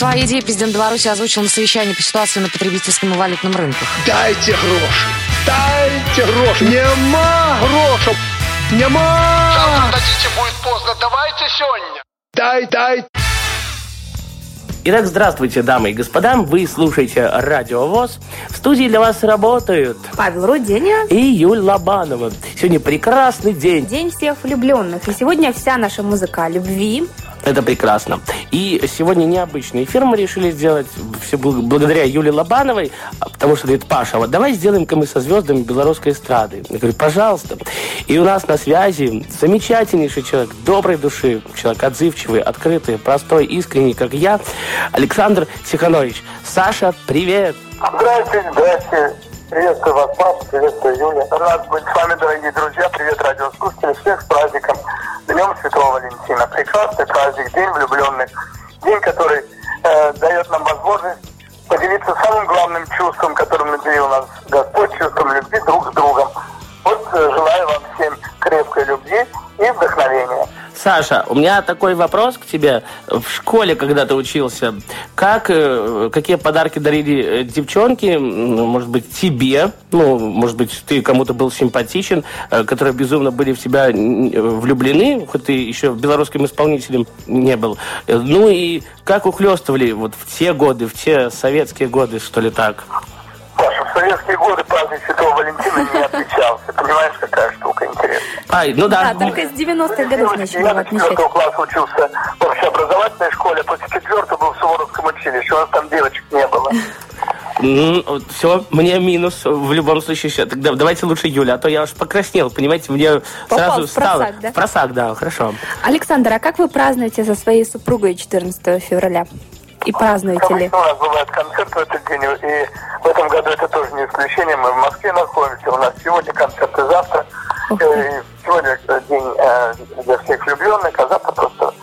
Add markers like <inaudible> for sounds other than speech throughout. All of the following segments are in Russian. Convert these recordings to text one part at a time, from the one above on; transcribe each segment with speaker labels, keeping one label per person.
Speaker 1: Свои идеи президент Беларуси озвучил на совещании по ситуации на потребительском и валютном рынках.
Speaker 2: Дайте гроши! Дайте гроши! Нема грошей! Нема!
Speaker 3: Завтра дадите, будет поздно. Давайте сегодня.
Speaker 2: Дай, дай!
Speaker 4: Итак, здравствуйте, дамы и господа. Вы слушаете Радио ВОЗ. В студии для вас работают
Speaker 5: Павел Руденя.
Speaker 4: и Юль Лобанова. Сегодня прекрасный день.
Speaker 5: День всех влюбленных. И сегодня вся наша музыка о любви.
Speaker 4: Это прекрасно. И сегодня необычный эфир мы решили сделать все бл- благодаря Юле Лобановой, а, потому что говорит, Паша, вот давай сделаем-ка мы со звездами белорусской эстрады. Я говорю, пожалуйста. И у нас на связи замечательнейший человек, доброй души, человек отзывчивый, открытый, простой, искренний, как я, Александр Тиханович. Саша, привет!
Speaker 3: Здрасте, здрасте. Приветствую вас, Паша, приветствую Юля. Рад быть с вами, дорогие друзья. Привет, радиослушатели. Всех с праздником. Днем Святого Валентина. Прекрасный праздник, День влюбленных. День, который э, дает нам возможность поделиться самым главным чувством, которым наделил нас Господь, чувством любви друг с другом. Вот э, желаю вам всем крепкой любви и вдохновения.
Speaker 4: Саша, у меня такой вопрос к тебе. В школе, когда ты учился, как, э, какие подарки дарили э, девчонки, ну, может быть, тебе, ну, может быть, ты кому-то был симпатичен, э, которые безумно были в тебя влюблены, хоть ты еще белорусским исполнителем не был. Ну и как ухлестывали вот в те годы, в те советские годы, что ли так?
Speaker 3: В советские годы праздник Святого Валентина не отличался. Понимаешь, какая штука интересная.
Speaker 4: Ай, ну да.
Speaker 5: Да, только с 90-х годов начали
Speaker 3: Я до
Speaker 5: отмечать.
Speaker 3: четвертого класса учился в общеобразовательной школе, а после четвертого был в Суворовском училище. У нас там девочек не было.
Speaker 4: все, мне минус в любом случае. Ща, Тогда давайте лучше Юля, а то я уж покраснел, понимаете, мне
Speaker 5: Попал
Speaker 4: сразу
Speaker 5: в просак,
Speaker 4: стало...
Speaker 5: да?
Speaker 4: В просак, да, хорошо.
Speaker 5: Александр, а как вы празднуете со своей супругой 14 февраля? И празднуете ли?
Speaker 3: Обычно у нас бывает концерт в этот день, и в этом году это тоже не исключение. Мы в Москве находимся, у нас сегодня концерт и завтра.
Speaker 5: Ты.
Speaker 3: Э, и Сегодня э, день э, для всех влюбленных, а завтра просто,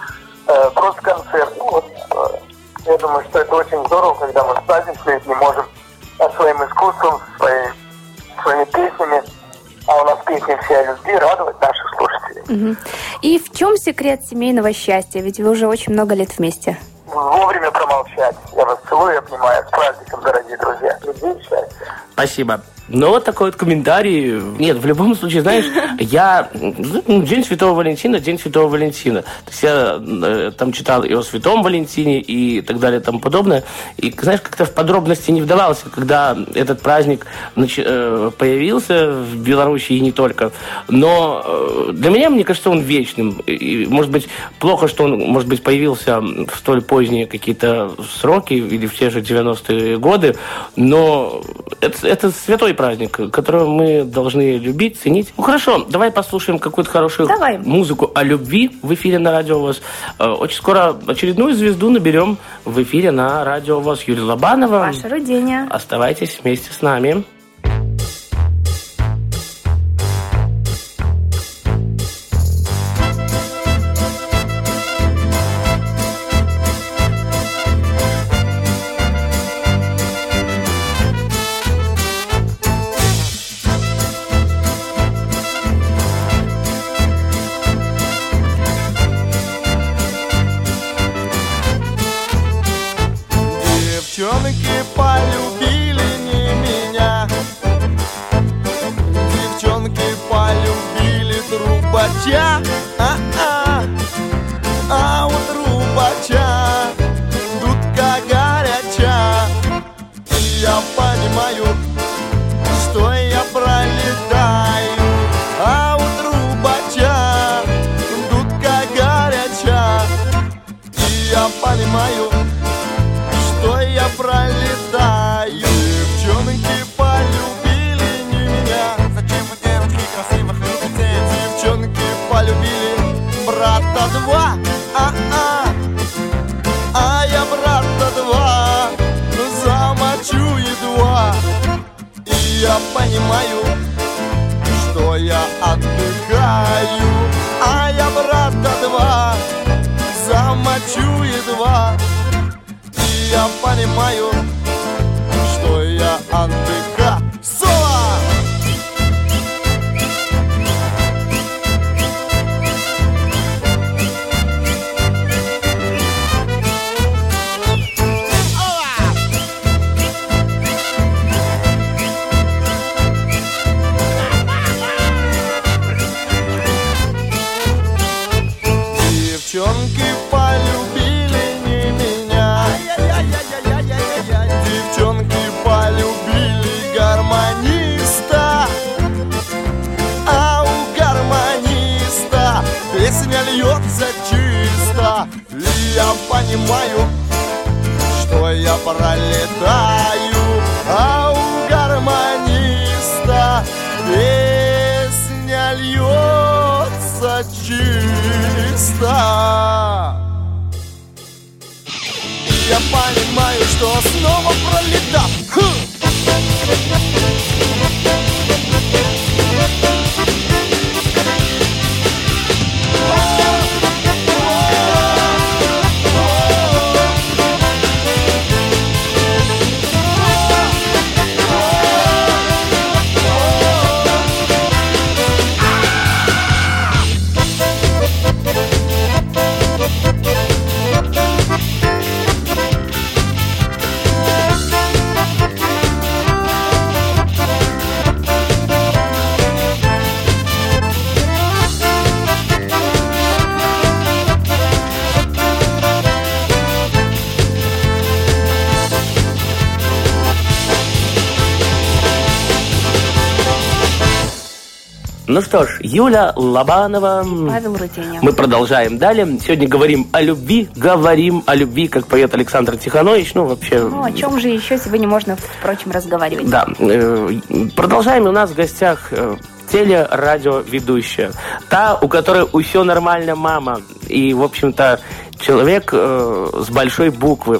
Speaker 3: просто концерт. Ну, вот, я думаю, что это очень здорово, когда мы праздничать не можем своим искусством, своей, своими песнями, а у нас песни все о любви, радовать наших слушателей.
Speaker 5: Мгм. И в чем секрет семейного счастья? Ведь вы уже очень много лет вместе.
Speaker 3: Вовремя промолчать. Я вас целую и обнимаю. С праздником, дорогие друзья. И счастья.
Speaker 4: Спасибо. Ну, вот такой вот комментарий. Нет, в любом случае, знаешь, я... ну, День Святого Валентина, День Святого Валентина. То есть я э, там читал и о Святом Валентине, и так далее, и тому подобное. И, знаешь, как-то в подробности не вдавался, когда этот праздник э, появился в Беларуси и не только. Но э, для меня, мне кажется, он вечным. И, может быть, плохо, что он, может быть, появился в столь поздние какие-то сроки или в те же 90-е годы, но это, это святой праздник, которого мы должны любить, ценить. Ну хорошо, давай послушаем какую-то хорошую
Speaker 5: Давай.
Speaker 4: музыку о любви в эфире на Радио ВОЗ. Э, Очень скоро очередную звезду наберем в эфире на Радио ВОЗ. Юлия Лобанова.
Speaker 5: Паша Руденя.
Speaker 4: Оставайтесь вместе с нами.
Speaker 6: yeah. Понимаю, что я отдыхаю А я брата два Замочу едва и я понимаю, что я отдыхаю.
Speaker 4: Юля Лобанова.
Speaker 5: Павел Рутеня.
Speaker 4: Мы продолжаем далее. Сегодня говорим о любви, говорим о любви, как поет Александр Тиханович. Ну, вообще...
Speaker 5: Ну, о чем же еще сегодня можно, впрочем, разговаривать?
Speaker 4: Да. э, Продолжаем. У нас в гостях э, телерадиоведущая. Та, у которой все нормально мама. И, в общем-то, человек э, с большой буквы.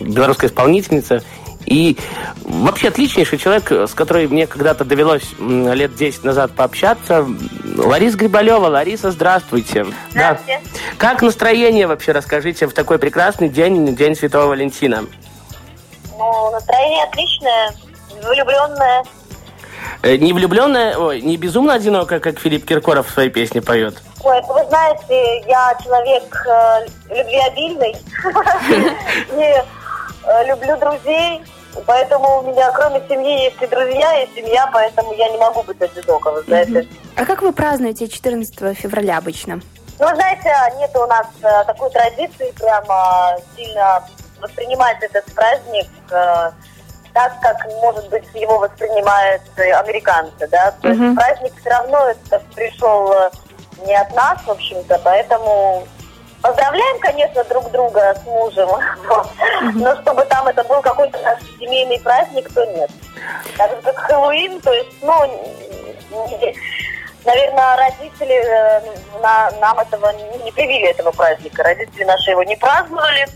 Speaker 4: Белорусская исполнительница. И вообще отличнейший человек, с которой мне когда-то довелось лет 10 назад пообщаться. Лариса Грибалева. Лариса, здравствуйте.
Speaker 7: Здравствуйте.
Speaker 4: Да. Как настроение вообще, расскажите, в такой прекрасный день, День Святого Валентина?
Speaker 7: Ну, настроение отличное, влюбленное.
Speaker 4: Э, Не влюбленная, ой, не безумно одинокая, как Филипп Киркоров в своей песне поет.
Speaker 7: Ой, вы знаете, я человек э, любвеобильный. <laughs> <laughs> И э, люблю друзей. Поэтому у меня, кроме семьи, есть и друзья, и семья, поэтому я не могу быть одинока, вы знаете.
Speaker 5: А как вы празднуете 14 февраля обычно?
Speaker 7: Ну, знаете, нет у нас э, такой традиции прямо сильно воспринимать этот праздник э, так, как, может быть, его воспринимают американцы, да. То есть праздник все равно это пришел э, не от нас, в общем-то, поэтому поздравляем, конечно, друг друга с мужем, но чтобы там это был какой-то наш семейный праздник, то нет. Так же, как Хэллоуин, то есть, ну, наверное, родители э, на- нам этого не, привили этого праздника. Родители наши его не праздновали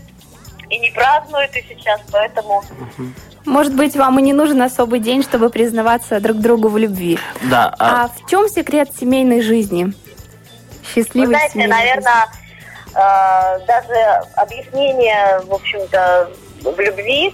Speaker 7: и не празднуют и сейчас, поэтому
Speaker 5: Может быть, вам и не нужен особый день, чтобы признаваться друг другу в любви.
Speaker 4: Да,
Speaker 5: А в чем секрет семейной жизни?
Speaker 7: Вы
Speaker 5: Счастливой
Speaker 7: знаете,
Speaker 5: семейной
Speaker 7: наверное, э, даже объяснение, в общем-то, в любви,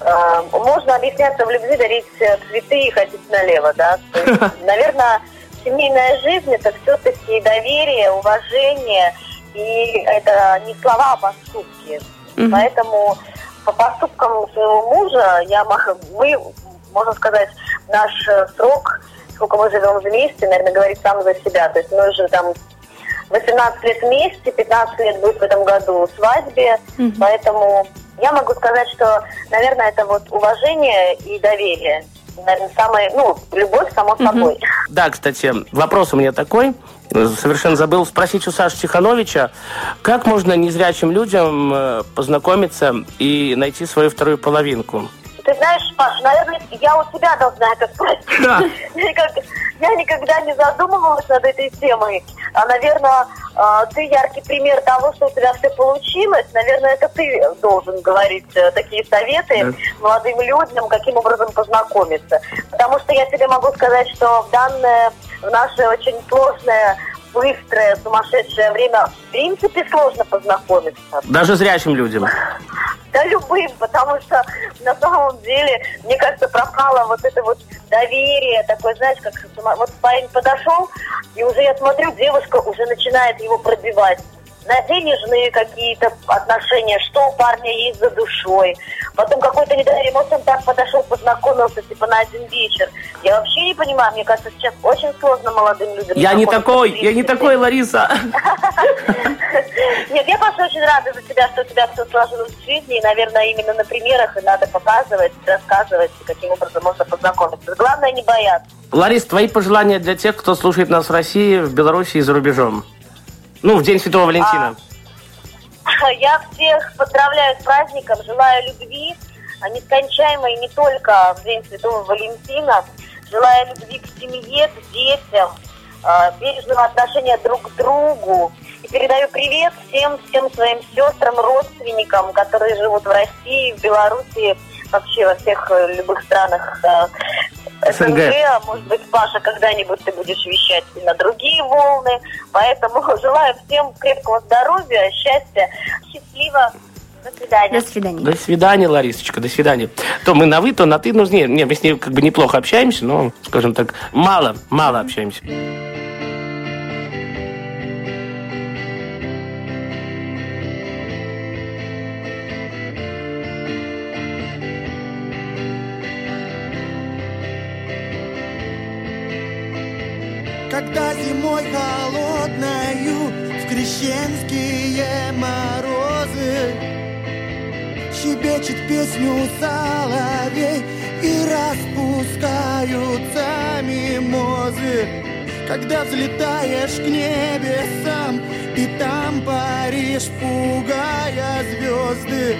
Speaker 7: э, можно объясняться в любви, дарить цветы и ходить налево, да. <laughs> То есть, наверное, семейная жизнь это все-таки доверие, уважение, и это не слова, а поступки.
Speaker 5: Мгм.
Speaker 7: Поэтому по поступкам своего мужа я, мы, можно сказать, наш срок, сколько мы живем вместе, наверное, говорит сам за себя. То есть мы уже там 18 лет вместе, 15 лет будет в этом году свадьбе,
Speaker 5: Мгм.
Speaker 7: поэтому я могу сказать, что, наверное, это вот уважение и доверие. Наверное, самое, ну, любовь, само собой.
Speaker 4: Да, кстати, вопрос у меня такой. Совершенно забыл спросить у Саши Тихановича, как можно незрячим людям э, познакомиться и найти свою вторую половинку?
Speaker 7: Ты знаешь, Паш, наверное, я у тебя должна это спросить. <laughs>
Speaker 4: Да.
Speaker 7: Я никак- Я никогда не задумывалась над этой темой. А, наверное, а, ты яркий пример того, что у тебя все получилось. Наверное, это ты должен говорить э, такие советы
Speaker 4: Да.
Speaker 7: молодым людям, каким образом познакомиться. Потому что я тебе могу сказать, что в данное, в наше очень сложное, быстрое, сумасшедшее время, в принципе, сложно познакомиться.
Speaker 4: Даже зрячим людям. <laughs>
Speaker 7: Да любым, потому что на самом деле, мне кажется, пропало вот это вот доверие, такое, знаешь, как вот парень подошел, и уже я смотрю, девушка уже начинает его пробивать на денежные какие-то отношения, что у парня есть за душой. Потом какой-то недоверие, может, он так подошел, познакомился, типа, на один вечер. Я вообще не понимаю, мне кажется, сейчас очень сложно молодым людям.
Speaker 4: Я не такой, я не такой, Лариса.
Speaker 7: Нет, я просто очень рада за тебя, что у тебя все сложилось в жизни. И, наверное, именно на примерах и надо показывать, рассказывать, каким образом можно познакомиться. Главное не бояться.
Speaker 4: Ларис, твои пожелания для тех, кто слушает нас в России, в Беларуси и за рубежом? Ну, в День Святого Валентина. <laughs>
Speaker 8: Я всех поздравляю с праздником, желаю любви, а нескончаемой не только в День Святого Валентина. Желаю любви к семье, к детям, а, бережного отношения друг к другу. И передаю привет всем, всем своим сестрам, родственникам, которые живут в России, в Беларуси, вообще во всех э, любых странах э,
Speaker 4: СНГ.
Speaker 8: СНГ. А может быть, Паша, когда-нибудь ты будешь вещать и на другие волны. Поэтому <laughs> желаю всем крепкого здоровья, счастья, счастливо. До свидания.
Speaker 5: До свидания.
Speaker 4: До свидания, Ларисочка, до свидания. То мы на вы, то на ты. Ну, не, не, мы с ней как бы неплохо общаемся, но, скажем так, мало, мало общаемся.
Speaker 9: Щебечет песню соловей и распускаются мимозы. Когда взлетаешь к небесам и там паришь, пугая звезды.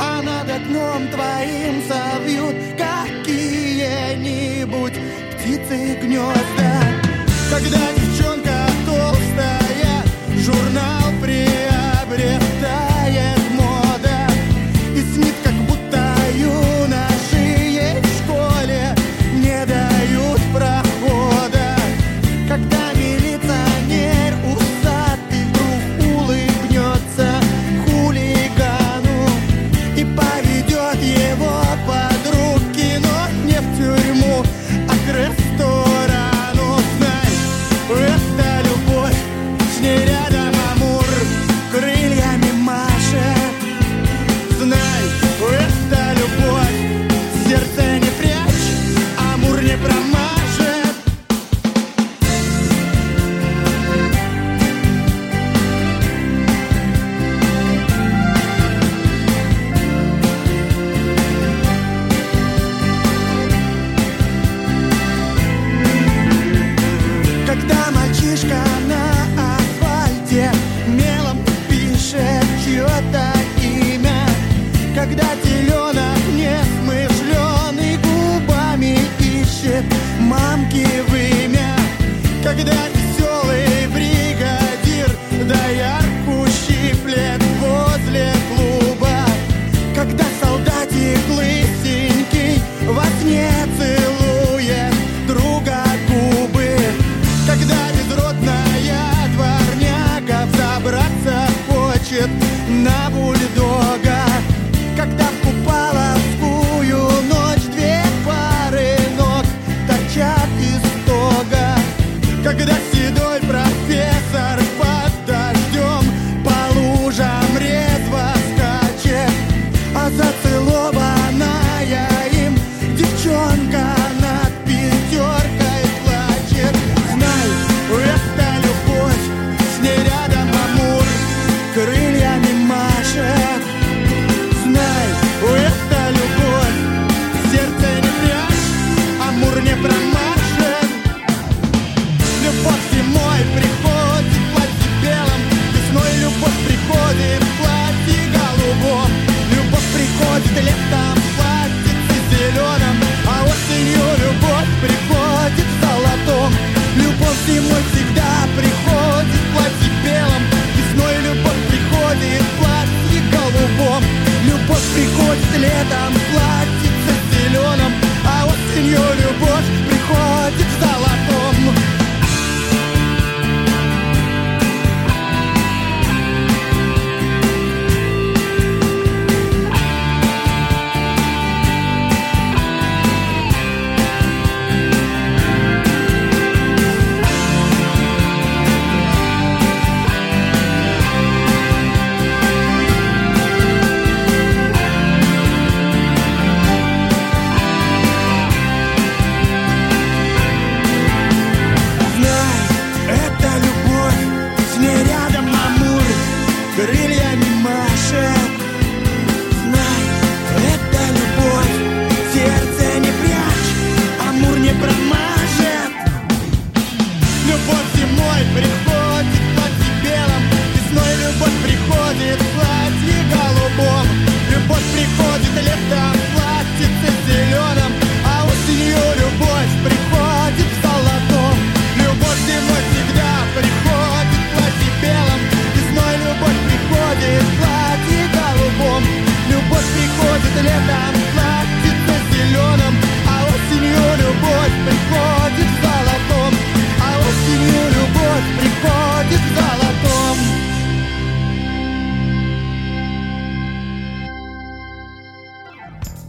Speaker 9: А над окном твоим совьют какие-нибудь птицы гнезда. Когда девчонка толстая, журнал приобретает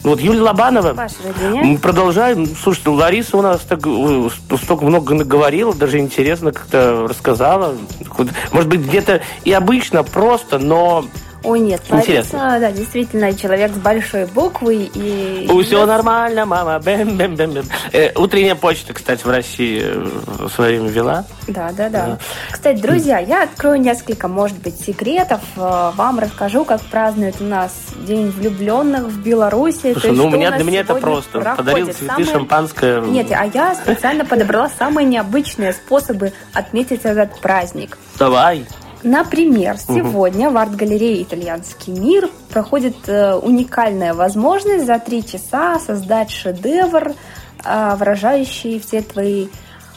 Speaker 4: Вот Юлия Лобанова.
Speaker 5: Ваше родение.
Speaker 4: Мы продолжаем. Слушайте, ну, Лариса у нас так, э, столько много наговорила, даже интересно как-то рассказала. Может быть, где-то и обычно просто, но
Speaker 5: Ой, нет,
Speaker 4: Интересно.
Speaker 5: Лариса, да, действительно, человек с большой буквы и...
Speaker 4: все нормально, мама. Бэм, бэм, бэм, бэм. Э, утренняя почта, кстати, в России э, в свое время вела.
Speaker 5: Да, да, да. Кстати, друзья, я открою несколько, может быть, секретов. Э, Вам расскажу, как празднуют у нас День влюбленных в Беларуси.
Speaker 4: Слушай, ну у меня,
Speaker 5: нас
Speaker 4: для меня это просто.
Speaker 5: проходит.
Speaker 4: Подарил цветы,
Speaker 5: Самое-
Speaker 4: шампанское.
Speaker 5: Нет, а я специально подобрала самые необычные способы отметить этот праздник.
Speaker 4: Давай.
Speaker 5: Например, сегодня в арт-галерее «Итальянский мир» проходит э, уникальная возможность за три часа создать шедевр, э, выражающий все твои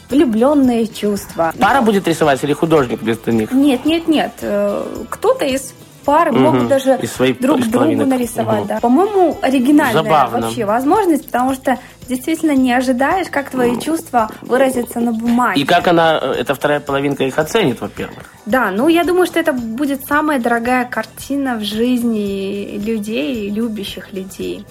Speaker 5: влюбленные чувства.
Speaker 4: Пара будет рисовать или художник вместо них?
Speaker 5: Нет, нет, нет. э, Кто-то из пары
Speaker 4: Мгм.
Speaker 5: могут даже
Speaker 4: своих
Speaker 5: друг другу
Speaker 4: половинок.
Speaker 5: нарисовать.
Speaker 4: Мгм.
Speaker 5: Да. По-моему, оригинальная
Speaker 4: Забавно.
Speaker 5: вообще возможность, потому что действительно не ожидаешь, как твои чувства выразятся на бумаге.
Speaker 4: И как она, э, эта вторая половинка их оценит, во-первых?
Speaker 5: Да, ну я думаю, что это будет самая дорогая картина в жизни людей, любящих людей.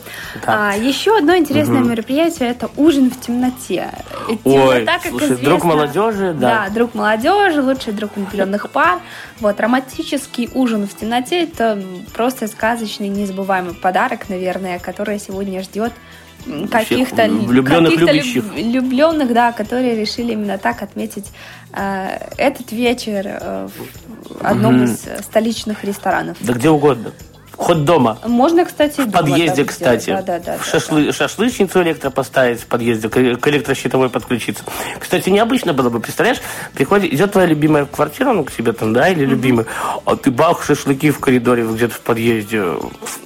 Speaker 4: Да.
Speaker 5: А, еще одно интересное мероприятие это ужин в темноте. И
Speaker 4: Ой,
Speaker 5: темнота, как
Speaker 4: слушай,
Speaker 5: известно,
Speaker 4: друг молодежи, да.
Speaker 5: Да, друг молодежи, лучший друг влюбленных пар. Вот, романтический ужин в темноте это просто сказочный, незабываемый подарок, наверное, который сегодня ждет каких-то
Speaker 4: влюбленных
Speaker 5: каких-то
Speaker 4: любящих.
Speaker 5: люб- влюбленных, да, которые решили именно так отметить э, этот вечер э, в одном
Speaker 4: Мгм.
Speaker 5: из э, столичных ресторанов.
Speaker 4: Да где угодно. Хоть дома.
Speaker 5: Можно, кстати,
Speaker 4: В подъезде, кстати.
Speaker 5: Да, да, да.
Speaker 4: в шашлы- шашлычницу электро поставить в подъезде, к, электрощитовой подключиться. Кстати, необычно было бы, представляешь, приходит, идет твоя любимая в квартиру, ну, к тебе там, да, или любимый, а ты бах, шашлыки в коридоре, где-то в подъезде.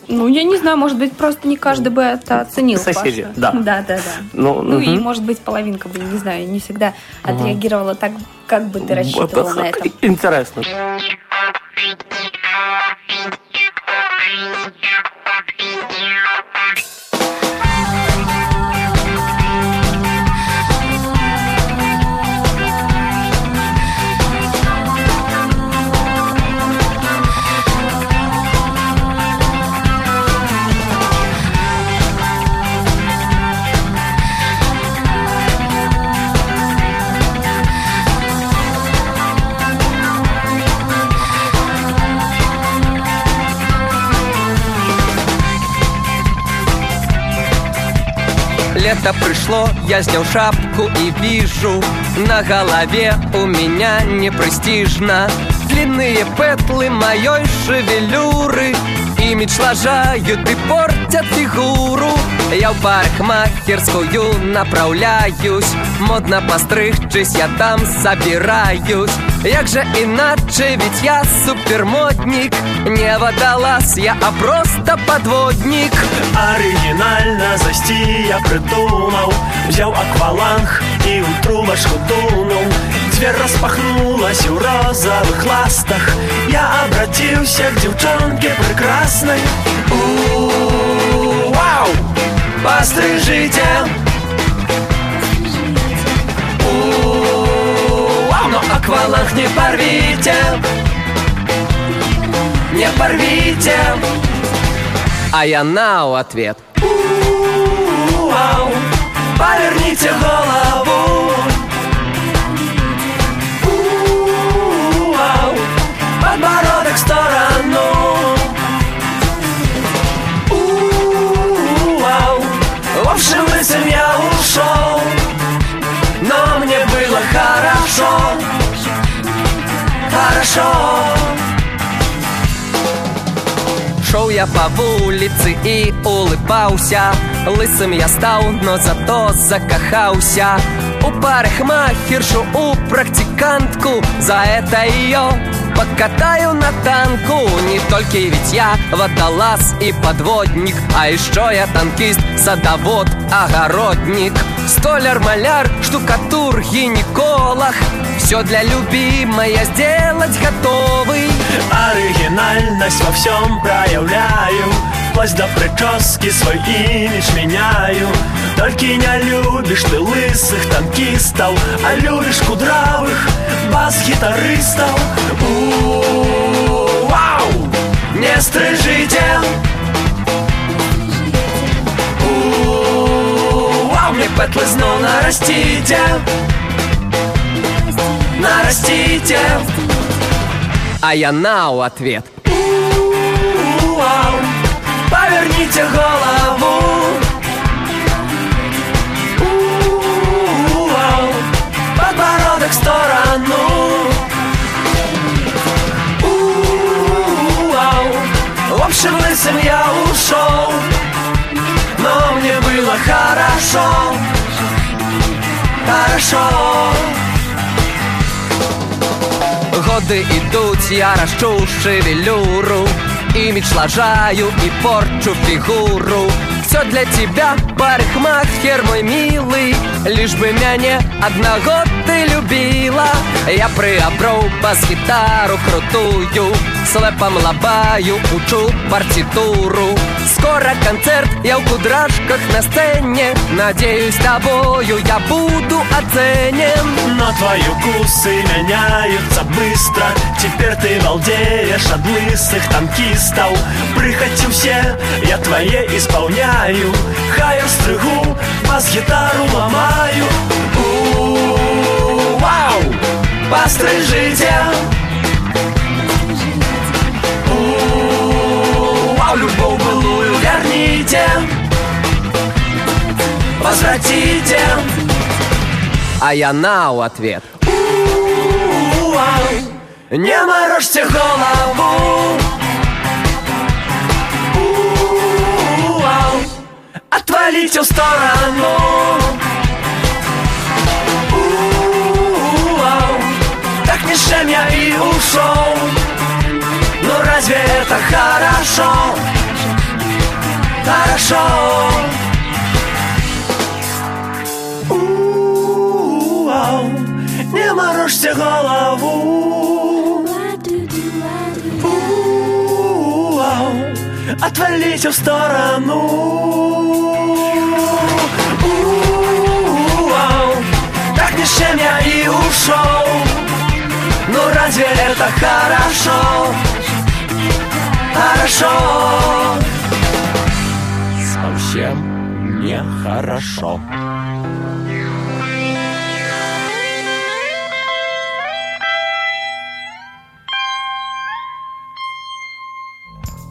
Speaker 5: Ну, я не знаю, может быть, просто не каждый бы это оценил.
Speaker 4: Соседи,
Speaker 5: Паша.
Speaker 4: да. <laughs>
Speaker 5: Да, да, да.
Speaker 4: Ну,
Speaker 5: Ну и,
Speaker 4: мгм.
Speaker 5: может быть, половинка бы, не знаю, не всегда отреагировала так, как бы ты рассчитывал на это.
Speaker 4: Интересно. Thank you.
Speaker 10: Лето пришло, я снял шапку и вижу На голове у меня непрестижно. Длинные петлы моей шевелюры Имидж лажают и портят фигуру Я в парикмахерскую направляюсь Модно постригчись, я там собираюсь. Як же иначе, ведь я супермодник Не водолаз я, а просто подводник.
Speaker 11: Оригінально зайсти я придумав Взяв акваланг і у трубочку дунув Дверь распахнулась у розовых ластах Я обратился к девчонке прекрасной Пострижите! У, Вау! Но акваланг не порвите! Не порвите!
Speaker 10: А я нау ответ
Speaker 11: поверните голову. Общем, лысым я ушел. Но мне было хорошо, хорошо.
Speaker 10: Шел я по улице и улыбался Лысым я стал, но зато закахался У парикмахершу, у практикантку За это ее покатаю на танку Не только ведь я водолаз и подводник А еще я танкист, садовод, огородник. Столяр, маляр, штукатур, гинеколог. Все для любимой я сделать готовый.
Speaker 11: Оригинальность во всем проявляю Вплоть до прически свой имидж меняю Только не любишь ты лысых танкистов А любишь кудравых бас-гитаристов Вау! Не стрижите! Светлизну нарастите! Нарастите!
Speaker 10: А я нау ответ.
Speaker 11: У-у-у-ау. Поверните голову Хорошо.
Speaker 10: Годы идут, я ращу шевелюру Имидж лажаю и порчу фигуру. Все для тебя, парикмахер мой милый Лишь бы меня одного ты любила. Я приобрел бас-гитару крутую Слэпом лобаю, учу партитуру. Скоро концерт, я в кудрашках на сцене. Надеюсь, тобою я буду оценен.
Speaker 11: Но твои вкусы меняются быстро. Теперь ты балдеешь от лысых танкистов. Прихоти все, я твое исполняю. Хайер стригу, бас-гитару ломаю верните Возвратите
Speaker 10: А я нау ответ
Speaker 11: У-у-у-ау. Не морожьте голову. Отвалите в сторону. Так чем я и ушел Ну разве это хорошо? Хорошо У-у-у-ау. Не морожьте голову У-у-у-ау. Отвалите в сторону У-у-у-ау. Так ни с чем я и ушел Ну разве это хорошо? Хорошо
Speaker 12: Совсем нехорошо.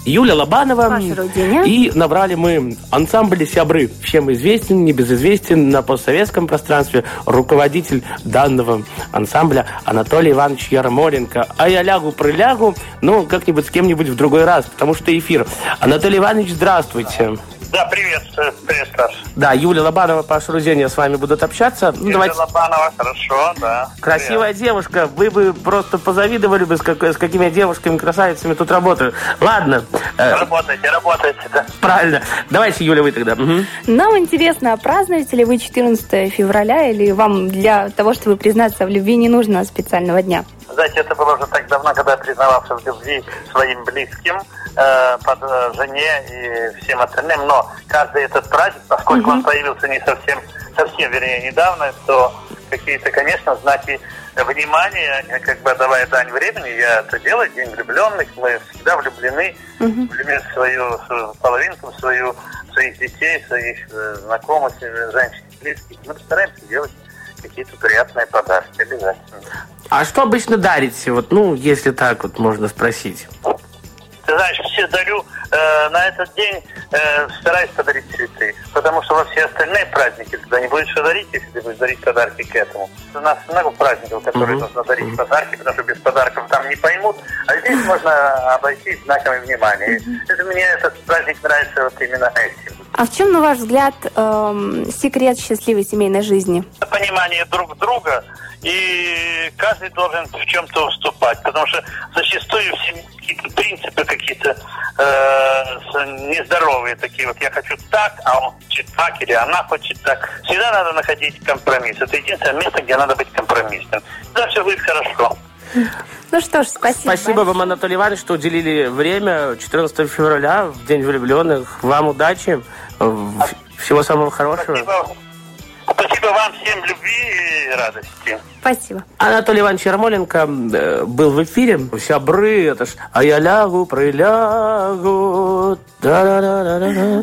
Speaker 4: Юля Лобанова. И набрали мы ансамбль «Сябры». Всем известен, небезызвестен на постсоветском пространстве руководитель данного ансамбля Анатолий Иванович Ярмоленко. А я лягу-прилягу, ну, как-нибудь с кем-нибудь в другой раз, потому что эфир. Анатолий Иванович, здравствуйте.
Speaker 13: Да, привет, э, привет, Саш.
Speaker 4: Да, Юля Лобанова, Паша Рузения с вами будут общаться. Ну, давайте.
Speaker 13: Лобанова, хорошо, да.
Speaker 4: Красивая девушка. Вы бы просто позавидовали бы, с, как- с какими девушками, красавицами тут работаю. Ладно, э,
Speaker 13: Работайте, работайте, да.
Speaker 4: правильно. Давайте, Юля, вы тогда. Мгм.
Speaker 5: Нам интересно, празднуете ли вы 14 февраля, или вам для того, чтобы признаться в любви, не нужно специального дня?
Speaker 13: Знаете, это было уже так давно, когда я признавался в любви своим близким, э, под э, жене и всем остальным. Но каждый этот праздник, поскольку он появился не совсем, совсем, вернее, недавно, то какие-то, конечно, знаки внимания, э, как бы давая дань времени, я это делаю, День влюбленных, мы всегда влюблены, влюблены в свою, свою половинку, в свою, своих детей, своих э, знакомых, женщин, близких. Мы стараемся делать какие-то приятные подарки, обязательно.
Speaker 4: А что обычно дарите? Вот, ну, если так вот можно спросить.
Speaker 13: Ты знаешь, все дарю э, на этот день э, стараюсь подарить цветы. Потому что во все остальные праздники туда не будешь что дарить, если ты будешь дарить подарки к этому. У нас много праздников, которые нужно дарить подарки, потому что без подарков там не поймут. А здесь можно обойтись знаками внимания. И Это мне этот праздник нравится вот именно этим.
Speaker 5: А в чем, на ваш взгляд, эм, секрет счастливой семейной жизни?
Speaker 13: понимание друг друга, и каждый должен в чем-то уступать, потому что зачастую все какие-то принципы какие-то э, нездоровые такие. Вот я хочу так, а он хочет так, или она хочет так. Всегда надо находить компромисс. Это единственное место, где надо быть компромиссным. Тогда все будет хорошо.
Speaker 5: Ну что ж, спасибо.
Speaker 4: Спасибо вам, Анатолий Иванович, что уделили время 14 февраля, в День влюбленных. Вам удачи, в- всего самого хорошего.
Speaker 13: Спасибо. Спасибо вам всем любви и радости.
Speaker 5: Спасибо.
Speaker 4: Анатолий Иванович Ермоленко э, был в эфире. Сябры, это ж... А я лягу, прилягу. Да-да-да-да-да.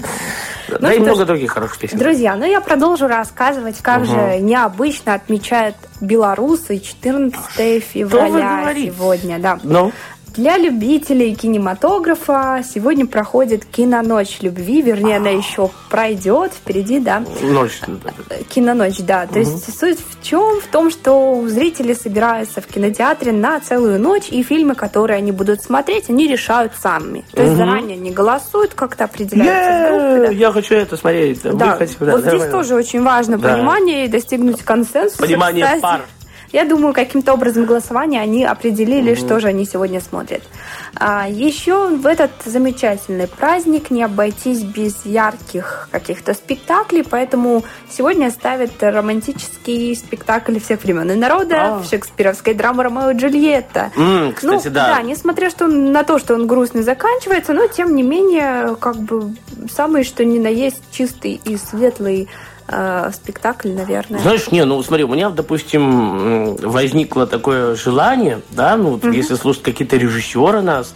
Speaker 5: Ну
Speaker 4: да и
Speaker 5: что ж,
Speaker 4: много других хороших песен.
Speaker 5: Друзья, ну я продолжу рассказывать, как
Speaker 4: Мгм.
Speaker 5: же необычно отмечают белорусы 14 февраля сегодня. Да.
Speaker 4: Ну,
Speaker 5: Для любителей кинематографа сегодня проходит киноночь любви, вернее, она еще пройдет впереди, да.
Speaker 4: ночь.
Speaker 5: Киноночь, да. То есть суть в чем? В том, что зрители собираются в кинотеатре на целую ночь, и фильмы, которые они будут смотреть, они решают сами. То есть заранее не голосуют, как-то определяются.
Speaker 4: Я хочу это смотреть. да,
Speaker 5: вот здесь тоже очень важно понимание и достигнуть консенсуса.
Speaker 4: Понимание пар.
Speaker 5: Я думаю, каким-то образом голосования они определили, что же они сегодня смотрят. А, еще в этот замечательный праздник не обойтись без ярких каких-то спектаклей, поэтому сегодня ставят романтический спектакль всех времен и народа,
Speaker 4: А.
Speaker 5: шекспировской драмы «Ромео и Джульетта».
Speaker 4: М, кстати,
Speaker 5: ну,
Speaker 4: да.
Speaker 5: несмотря что он- на то, что он грустный заканчивается, но тем не менее, как бы самый что ни на есть чистый и светлый э, спектакль, наверное.
Speaker 4: Знаешь, не, ну смотри, у меня, допустим, возникло такое желание, да, ну вот если слушать какие-то режиссеры нас,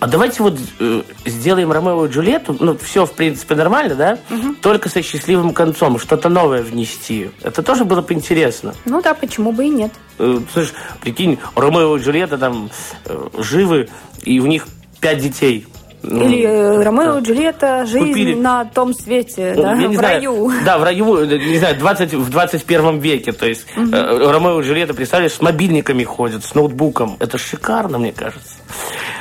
Speaker 4: а давайте вот э, сделаем Ромео и Джульетту, ну все в принципе нормально, да, только со счастливым концом, что-то новое внести. Это тоже было бы интересно.
Speaker 5: Ну да, почему бы и нет.
Speaker 4: Э, Слышь, прикинь, Ромео и Джульетта там э, живы, и у них пять детей. Ну,
Speaker 5: Или э, Ромео и Джульетта, жизнь
Speaker 4: Купили.
Speaker 5: на том свете, да, в
Speaker 4: знаю,
Speaker 5: раю.
Speaker 4: Да, в раю, э, не знаю, 20, в 21 веке. То есть э, Ромео и Джульетта, представляешь, с мобильниками ходят, с ноутбуком. Это шикарно, мне кажется.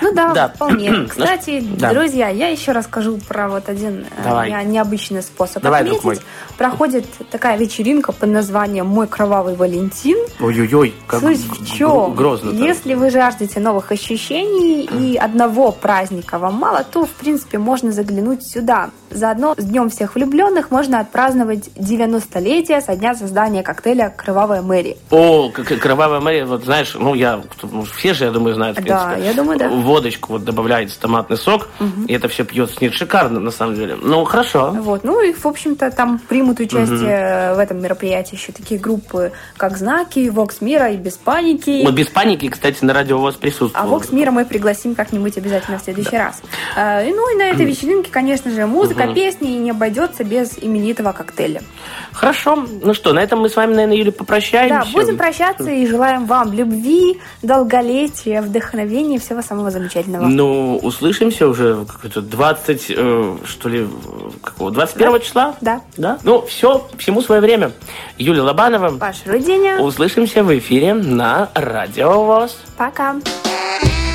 Speaker 5: Ну да,
Speaker 4: Да.
Speaker 5: вполне. <clears throat> Кстати,
Speaker 4: Да.
Speaker 5: друзья, я еще расскажу про вот один э,
Speaker 4: Давай.
Speaker 5: не- необычный способ
Speaker 4: Давай, друг
Speaker 5: отметить.
Speaker 4: мой.
Speaker 5: Проходит такая вечеринка под названием «Мой кровавый Валентин».
Speaker 4: Ой-ой-ой, как
Speaker 5: Суть в чем?
Speaker 4: грозно.
Speaker 5: Если вы жаждете новых ощущений и одного праздника вам мало, то, в принципе, можно заглянуть сюда. Заодно с Днем всех влюбленных можно отпраздновать 90-летие со дня создания коктейля «Кровавая Мэри».
Speaker 4: О, как Кровавая Мария, вот знаешь, ну я, ну, все же, я думаю, знают, в
Speaker 5: Да, я думаю, да.
Speaker 4: Водочку вот добавляется томатный сок, и это все пьется. Нет, шикарно, на самом деле. Ну, хорошо.
Speaker 5: Вот. Ну и, в общем-то, там примут участие в этом мероприятии еще такие группы, как «Знаки», «Вокс Мира» и «Без паники».
Speaker 4: Вот без паники, кстати, на радио у вас
Speaker 5: А
Speaker 4: присутствовал.
Speaker 5: Вокс Мира мы пригласим как-нибудь обязательно в следующий раз. А, и, ну и на этой вечеринке, конечно же, музыка, песни и не обойдется без именитого коктейля.
Speaker 4: Хорошо. Ну что, на этом мы с вами, наверное, Юля,
Speaker 5: Да,
Speaker 4: попрощаемся.
Speaker 5: будем прощаться и желаем вам любви, долголетия, вдохновения всего самого замечательного.
Speaker 4: Ну, услышимся уже какой-то 20, э, что ли, какого, 21 числа?
Speaker 5: Да.
Speaker 4: Да? Ну, все, всему свое время. Юлия Лобанова.
Speaker 5: Паша Руденя.
Speaker 4: Услышимся в эфире на Радио ВОЗ.
Speaker 5: Пока.
Speaker 14: Дым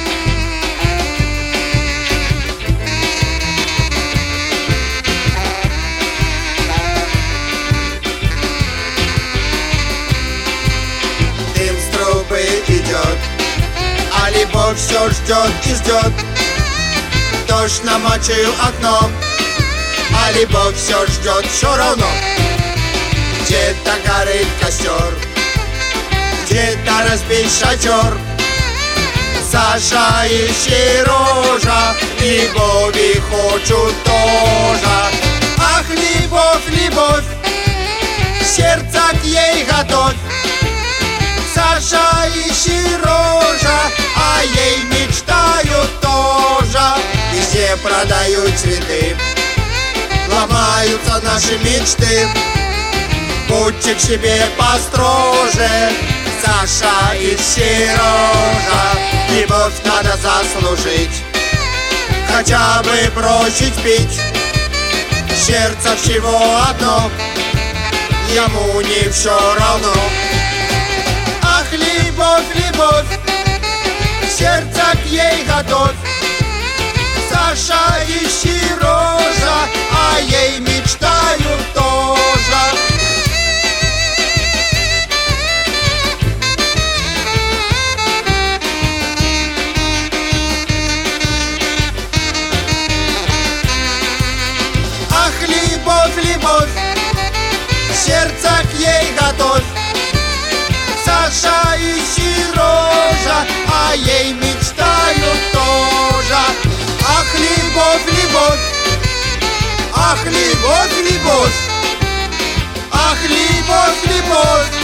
Speaker 14: любовь все ждет и ждет. Дождь намочил окно, а любовь все ждет все равно. Где-то горит костер, где-то разбит шатер. Саша и Сережа любови хочут тоже. Ах, любовь, любовь, сердце к ей готовь. Саша и Сережа, мечтают тоже. Везде продают цветы, ломаются наши мечты. Будьте к себе построже, Саша и Сережа. Любовь надо заслужить, хотя бы бросить пить. Сердце всего одно, ему не все равно. Ах, любовь, любовь, сердце к ей готовь. Саша и Сережа, а ей мечтают тоже. Ах, любовь, любовь, сердце к ей готовь. Саша и а ей мечтают тоже. Ах, любовь, любовь, ах, любовь, любовь, ах, любовь. Любовь.